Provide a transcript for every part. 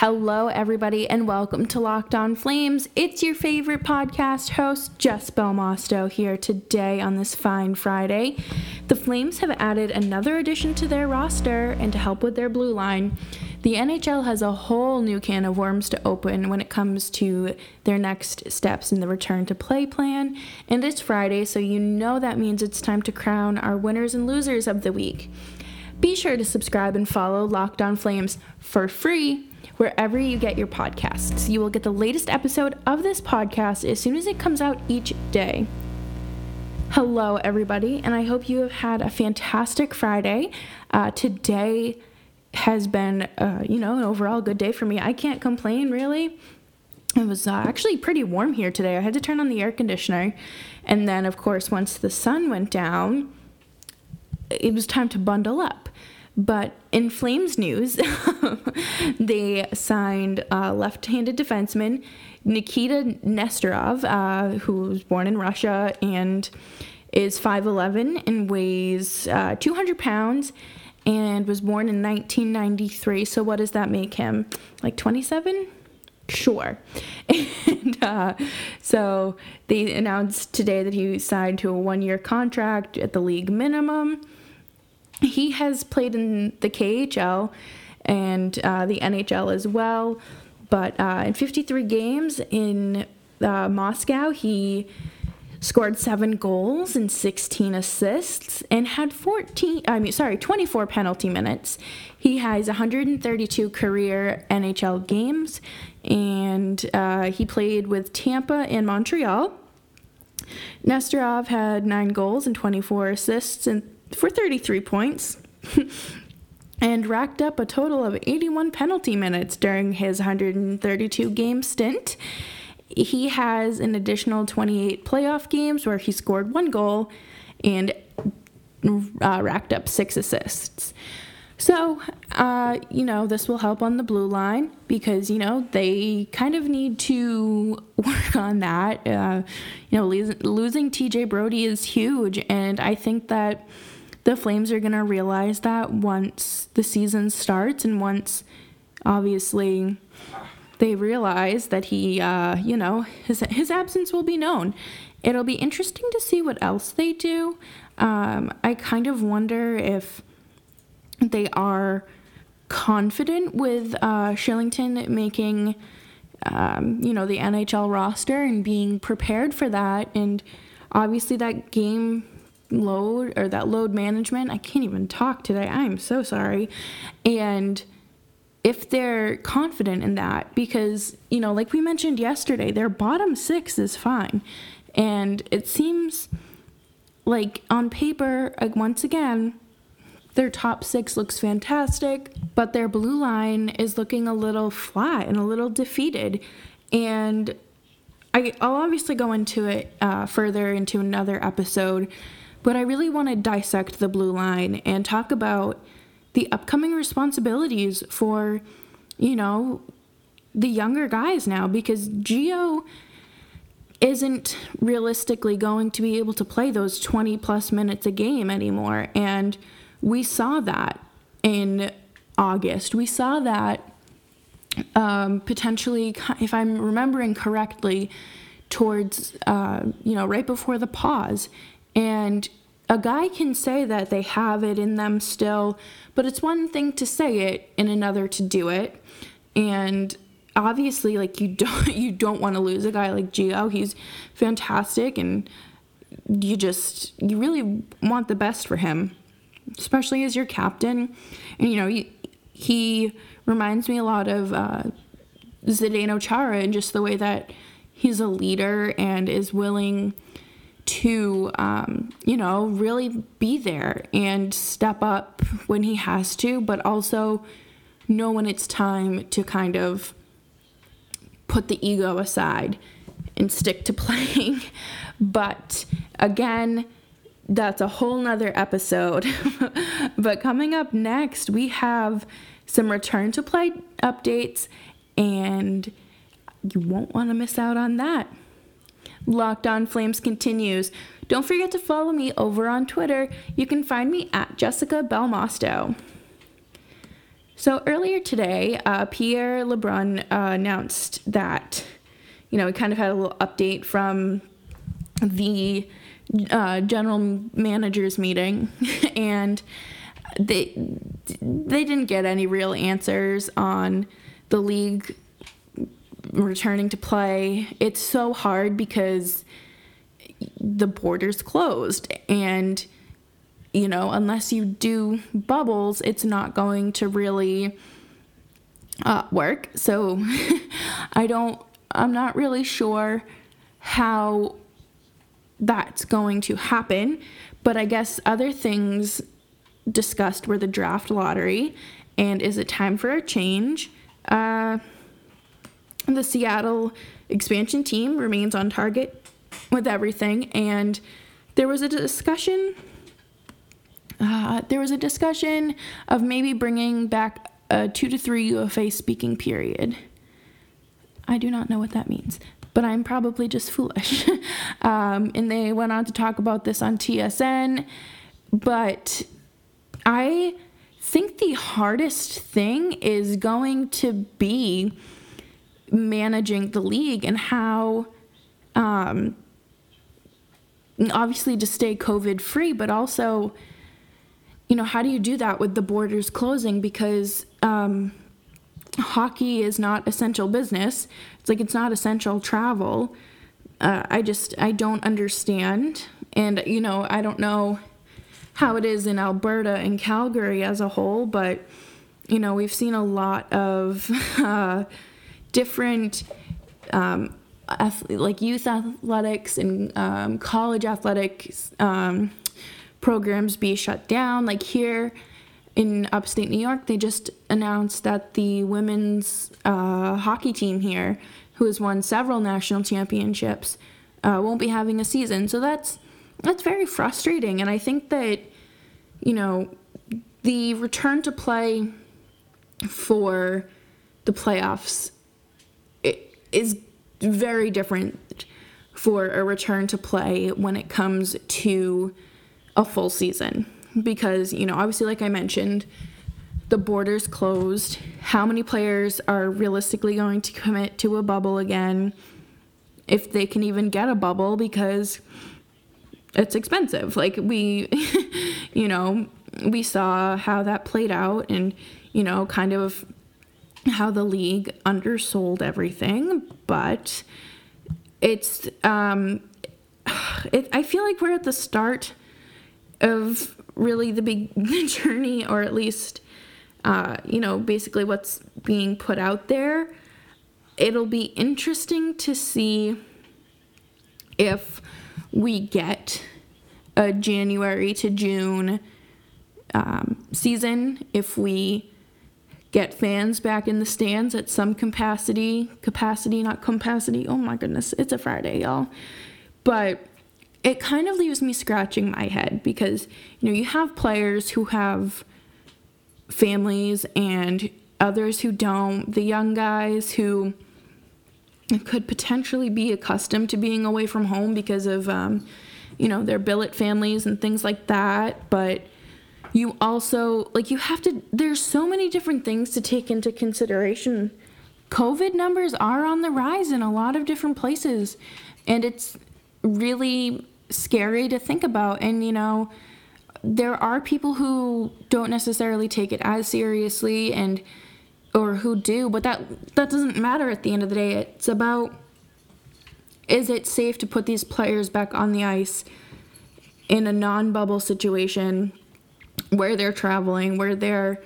Hello, everybody, and welcome to Locked On Flames. It's your favorite podcast host, Jess Belmosto, here today on this fine Friday. The Flames have added another addition to their roster, and to help with their blue line, the NHL has a whole new can of worms to open when it comes to their next steps in the return to play plan. And it's Friday, so you know that means it's time to crown our winners and losers of the week. Be sure to subscribe and follow Locked On Flames for free wherever you get your podcasts. You will get the latest episode of this podcast as soon as it comes out each day. Hello, everybody, and I hope you have had a fantastic Friday. Uh, today has been, uh, you know, an overall good day for me. I can't complain, really. It was uh, actually pretty warm here today. I had to turn on the air conditioner. And then, of course, once the sun went down, it was time to bundle up. But in Flames news, they signed uh, left handed defenseman Nikita Nesterov, uh, who was born in Russia and is 5'11 and weighs uh, 200 pounds and was born in 1993. So, what does that make him? Like 27? Sure. And uh, so they announced today that he signed to a one year contract at the league minimum he has played in the KHL and uh, the NHL as well. But uh, in 53 games in uh, Moscow, he scored seven goals and 16 assists and had 14 i mean sorry 24 penalty minutes he has 132 career nhl games and uh, he played with tampa and montreal nesterov had nine goals and 24 assists and for 33 points and racked up a total of 81 penalty minutes during his 132 game stint. He has an additional 28 playoff games where he scored one goal and uh, racked up six assists. So, uh, you know, this will help on the blue line because, you know, they kind of need to work on that. Uh, you know, losing TJ Brodie is huge. And I think that the Flames are going to realize that once the season starts and once obviously they realize that he, uh, you know, his, his absence will be known. It'll be interesting to see what else they do. Um, I kind of wonder if they are confident with uh, Kylington making, um, you know, the NHL roster and being prepared for that. And obviously, that game load or that load management. I can't even talk today. I'm so sorry. And if they're confident in that, because, you know, like we mentioned yesterday, their bottom six is fine. And it seems like on paper, like once again, their top six looks fantastic, but their blue line is looking a little flat and a little defeated. And I, will obviously go into it uh, further into another episode but I really want to dissect the blue line and talk about the upcoming responsibilities for, you know, the younger guys now because Gio isn't realistically going to be able to play those 20 plus minutes a game anymore. And we saw that in August. We saw that um, potentially, if I'm remembering correctly, towards, uh, you know, right before the pause. And a guy can say that they have it in them still, but it's one thing to say it and another to do it. And obviously like you don't you don't want to lose a guy like Gio. He's fantastic and you just you really want the best for him, especially as your captain. And you know, he, he reminds me a lot of uh, Zdeno Chara in just the way that he's a leader and is willing to, um, you know, really be there and step up when he has to, but also know when it's time to kind of put the ego aside and stick to playing. but again, that's a whole nother episode. but coming up next, we have some return to play updates, and you won't want to miss out on that. Locked On Flames continues. Don't forget to follow me over on Twitter. You can find me at Jessica Belmosto. So earlier today, uh, Pierre LeBrun uh, announced that, you know, we kind of had a little update from the uh, general managers meeting, and they they didn't get any real answers on the league returning to play. It's so hard because the borders closed. And you know unless you do bubbles it's not going to really uh, work. So i don't i'm not really sure how that's going to happen. But i guess other things discussed were the draft lottery and is it time for a change? Uh, the seattle expansion team remains on target with everything. And there was a discussion. Uh, there was a discussion of maybe bringing back a two to three UFA speaking period. I do not know what that means, but I'm probably just foolish. um, and they went on to talk about this on TSN, but I think the hardest thing is going to be managing the league and how um, obviously to stay COVID free, but also, you know, how do you do that with the borders closing? Because um, hockey is not essential business. It's like it's not essential travel. Uh, I just I don't understand, and you know I don't know how it is in Alberta and Calgary as a whole, but you know we've seen a lot of uh, different. Um, like youth athletics and um, college athletics um, programs be shut down. Like here in upstate New York, they just announced that the women's uh, hockey team here, who has won several national championships, uh, won't be having a season. So that's that's very frustrating, and I think that you know the return to play for the playoffs is very different for a return to play when it comes to a full season. Because you know obviously like i mentioned the borders closed. How many players are realistically going to commit to a bubble again if they can even get a bubble? Because it's expensive. Like we you know we saw how that played out and you know kind of how the league undersold everything, but it's um, it, I feel like we're at the start of really the big journey, or at least uh, you know basically what's being put out there. It'll be interesting to see if we get a January to June um, season, if we get fans back in the stands at some capacity. Capacity, not capacity. Oh my goodness, it's a Friday, y'all. But it kind of leaves me scratching my head because, you know, you have players who have families and others who don't. The young guys who could potentially be accustomed to being away from home because of, um, you know, their billet families and things like that. But you also like you have to there's so many different things to take into consideration. Covid numbers are on the rise in a lot of different places and it's really scary to think about. And you know there are people who don't necessarily take it as seriously and or who do but that that doesn't matter at the end of the day. It's about is it safe to put these players back on the ice in a non-bubble situation where they're traveling, where they're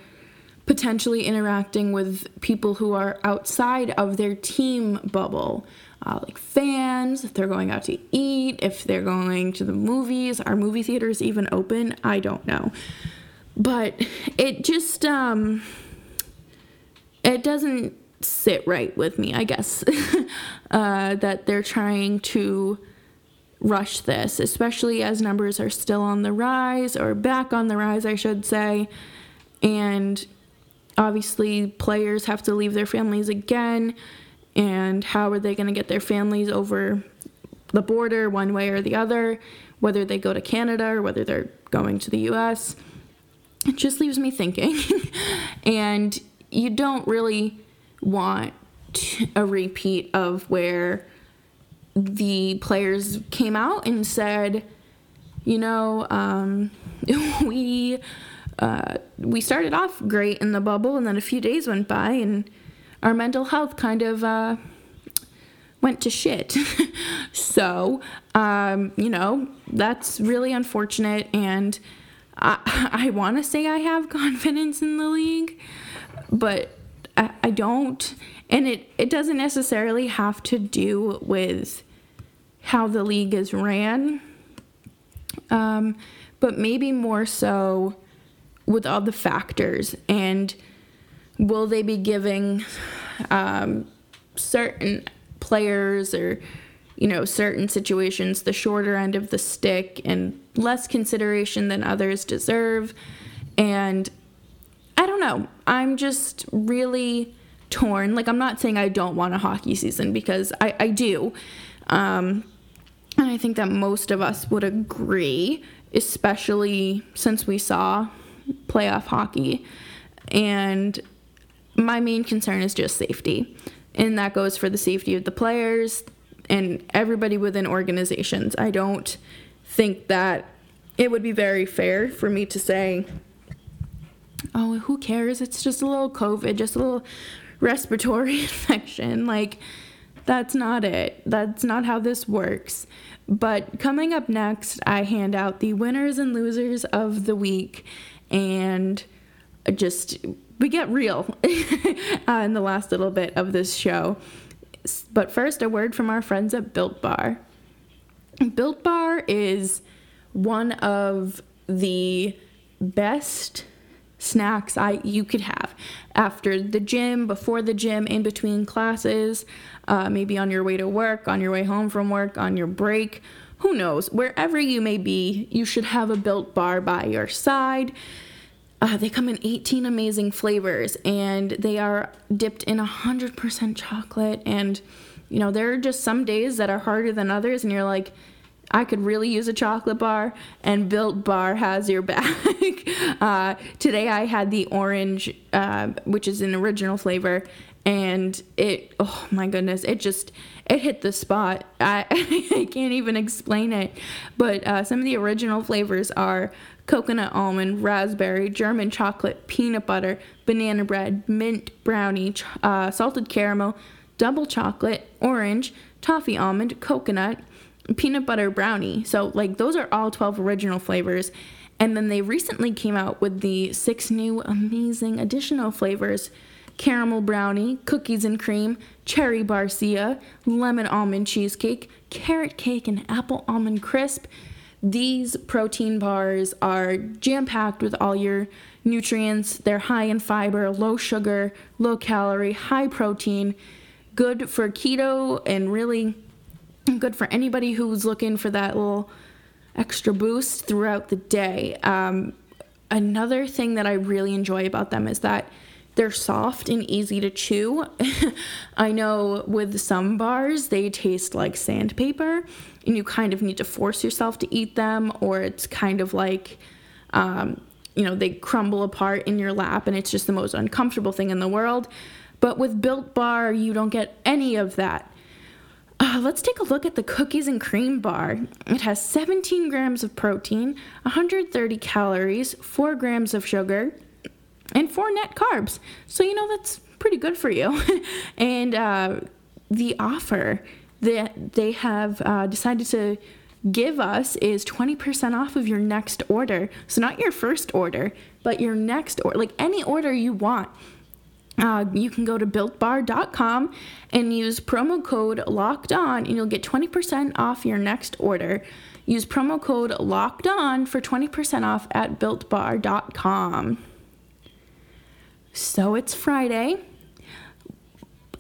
potentially interacting with people who are outside of their team bubble, uh, like fans, if they're going out to eat, if they're going to the movies. Are movie theaters even open? I don't know. But it just, um, it doesn't sit right with me, I guess, uh, that they're trying to rush this, especially as numbers are still on the rise or back on the rise, I should say. And obviously, players have to leave their families again. And how are they going to get their families over the border one way or the other, whether they go to Canada or whether they're going to the US? it just leaves me thinking. and you don't really want a repeat of where the players came out and said, you know, um, we uh, we started off great in the bubble, and then a few days went by, and our mental health kind of uh, went to shit. so, um, you know, that's really unfortunate, and I, I want to say I have confidence in the league, but I, don't. And it, it doesn't necessarily have to do with how the league is ran, um, but maybe more so with all the factors. And will they be giving um, certain players or you know certain situations the shorter end of the stick and less consideration than others deserve and i don't know. I'm just really torn. Like i'm not saying i don't want a hockey season because i, I do. Um, and i think that most of us would agree especially since we saw playoff hockey. And my main concern is just safety. And that goes for the safety of the players and everybody within organizations. I don't think that it would be very fair for me to say, oh, who cares? It's just a little COVID, just a little respiratory infection. Like, that's not it. That's not how this works. But coming up next, I hand out the winners and losers of the week and just we get real uh, in the last little bit of this show. But first, a word from our friends at Built Bar. Built Bar is one of the best snacks I you could have after the gym, before the gym, in between classes, uh, maybe on your way to work, on your way home from work, on your break. Who knows? Wherever you may be, you should have a Built Bar by your side. Uh, they come in 18 amazing flavors and they are dipped in 100% chocolate. And, you know, there are just some days that are harder than others, and you're like, I could really use a chocolate bar, and Built Bar has your back. uh, today I had the orange, uh, which is an original flavor, and it, oh my goodness, it just, it hit the spot. I, I can't even explain it. But uh, some of the original flavors are coconut almond, raspberry, German chocolate, peanut butter, banana bread, mint brownie, uh, salted caramel, double chocolate, orange, toffee almond, coconut, peanut butter brownie. So, like, those are all 12 original flavors. And then they recently came out with the six new amazing additional flavors caramel brownie, cookies and cream, cherry barcia, lemon almond cheesecake, carrot cake, and apple almond crisp. These protein bars are jam packed with all your nutrients. They're high in fiber, low sugar, low calorie, high protein, good for keto, and really good for anybody who's looking for that little extra boost throughout the day. Um, another thing that I really enjoy about them is that they're soft and easy to chew. I know with some bars, they taste like sandpaper, and you kind of need to force yourself to eat them, or it's kind of like, um, you know, they crumble apart in your lap, and it's just the most uncomfortable thing in the world. But with Built Bar, you don't get any of that. Uh, let's take a look at the cookies and cream bar. It has 17 grams of protein, 130 calories, 4 grams of sugar, and four net carbs. So, you know, that's pretty good for you. and uh, the offer that they have uh, decided to give us is 20% off of your next order. So, not your first order, but your next order, like any order you want. Uh, you can go to builtbar.com and use promo code locked on, and you'll get 20% off your next order. Use promo code locked on for 20% off at builtbar.com. So it's Friday.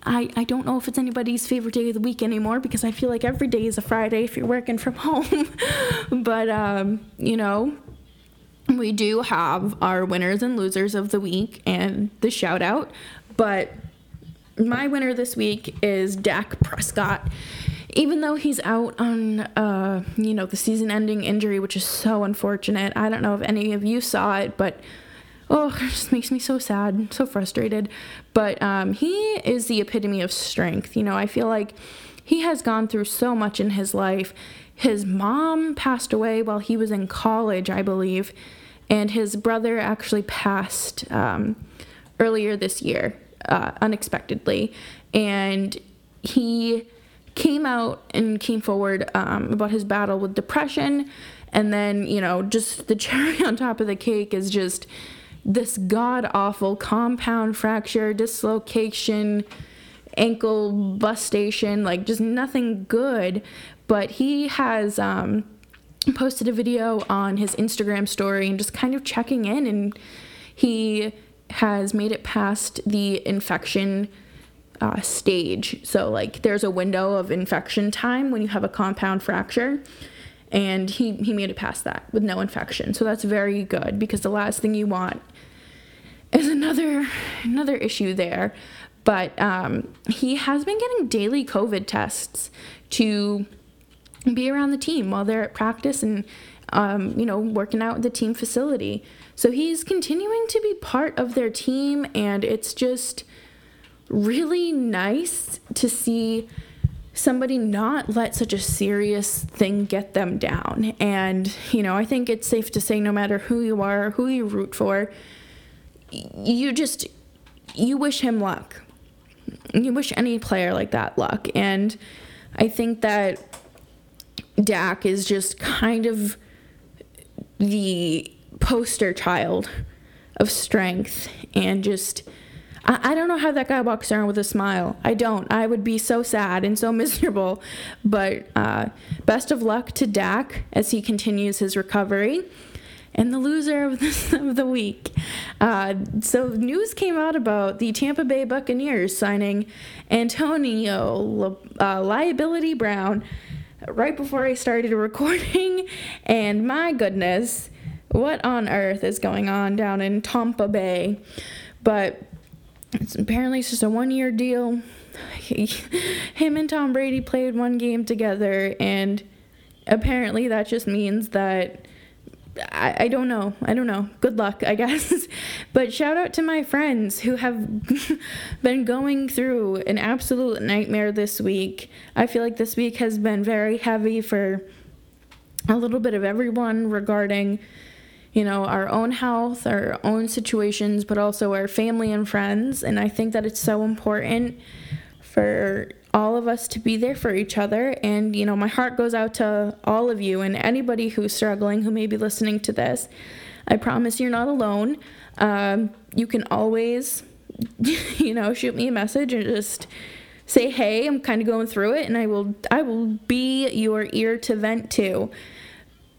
I, I don't know if it's anybody's favorite day of the week anymore because I feel like every day is a Friday if you're working from home. but, um, you know, we do have our winners and losers of the week and the shout out. But my winner this week is Dak Prescott. Even though he's out on, uh, you know, the season ending injury, which is so unfortunate. I don't know if any of you saw it, but oh, it just makes me so sad, so frustrated. But um, he is the epitome of strength. You know, I feel like he has gone through so much in his life. His mom passed away while he was in college, I believe, and his brother actually passed um, earlier this year, uh, unexpectedly. And he came out and came forward um, about his battle with depression. And then, you know, just the cherry on top of the cake is just this god awful compound fracture, dislocation, ankle bustation, like just nothing good. But he has um, posted a video on his Instagram story and just kind of checking in, and he has made it past the infection uh, stage. So, like, there's a window of infection time when you have a compound fracture. And he, he made it past that with no infection. So that's very good because the last thing you want is another another issue there. But um, he has been getting daily COVID tests to be around the team while they're at practice and um, you know working out the team facility. So he's continuing to be part of their team, and it's just really nice to see somebody not let such a serious thing get them down. And, you know, I think it's safe to say no matter who you are, who you root for, you just you wish him luck. You wish any player like that luck. And I think that Dak is just kind of the poster child of strength and just I, I don't know how that guy walks around with a smile. I don't. I would be so sad and so miserable. But uh, best of luck to Dak as he continues his recovery and the loser of, of the week. Uh, so, news came out about the Tampa Bay Buccaneers signing Antonio uh, Liability Brown right before I started recording. And my goodness, what on earth is going on down in Tampa Bay? But it's, apparently, it's just a one year deal. Him and Tom Brady played one game together, and apparently, that just means that I, I don't know. I don't know. Good luck, I guess. but shout out to my friends who have been going through an absolute nightmare this week. I feel like this week has been very heavy for a little bit of everyone regarding, you know, our own health, our own situations, but also our family and friends. And I think that it's so important for all of us to be there for each other. And, you know, my heart goes out to all of you and anybody who's struggling who may be listening to this. I promise you're not alone. Um, you can always, you know, shoot me a message and just say, "Hey, I'm kind of going through it," and I will, I will be your ear to vent to.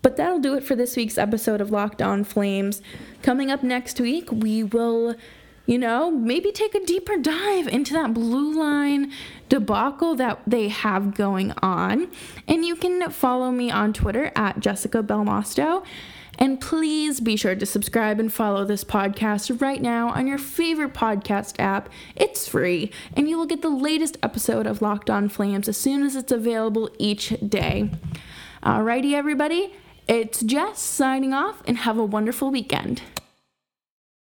But that'll do it for this week's episode of Locked On Flames. Coming up next week, we will you know, maybe take a deeper dive into that blue line debacle that they have going on. And you can follow me on Twitter at Jessica Belmosto. And please be sure to subscribe and follow this podcast right now on your favorite podcast app. It's free, and you will get the latest episode of Locked On Flames as soon as it's available each day. Alrighty, everybody, it's Jess signing off, and have a wonderful weekend.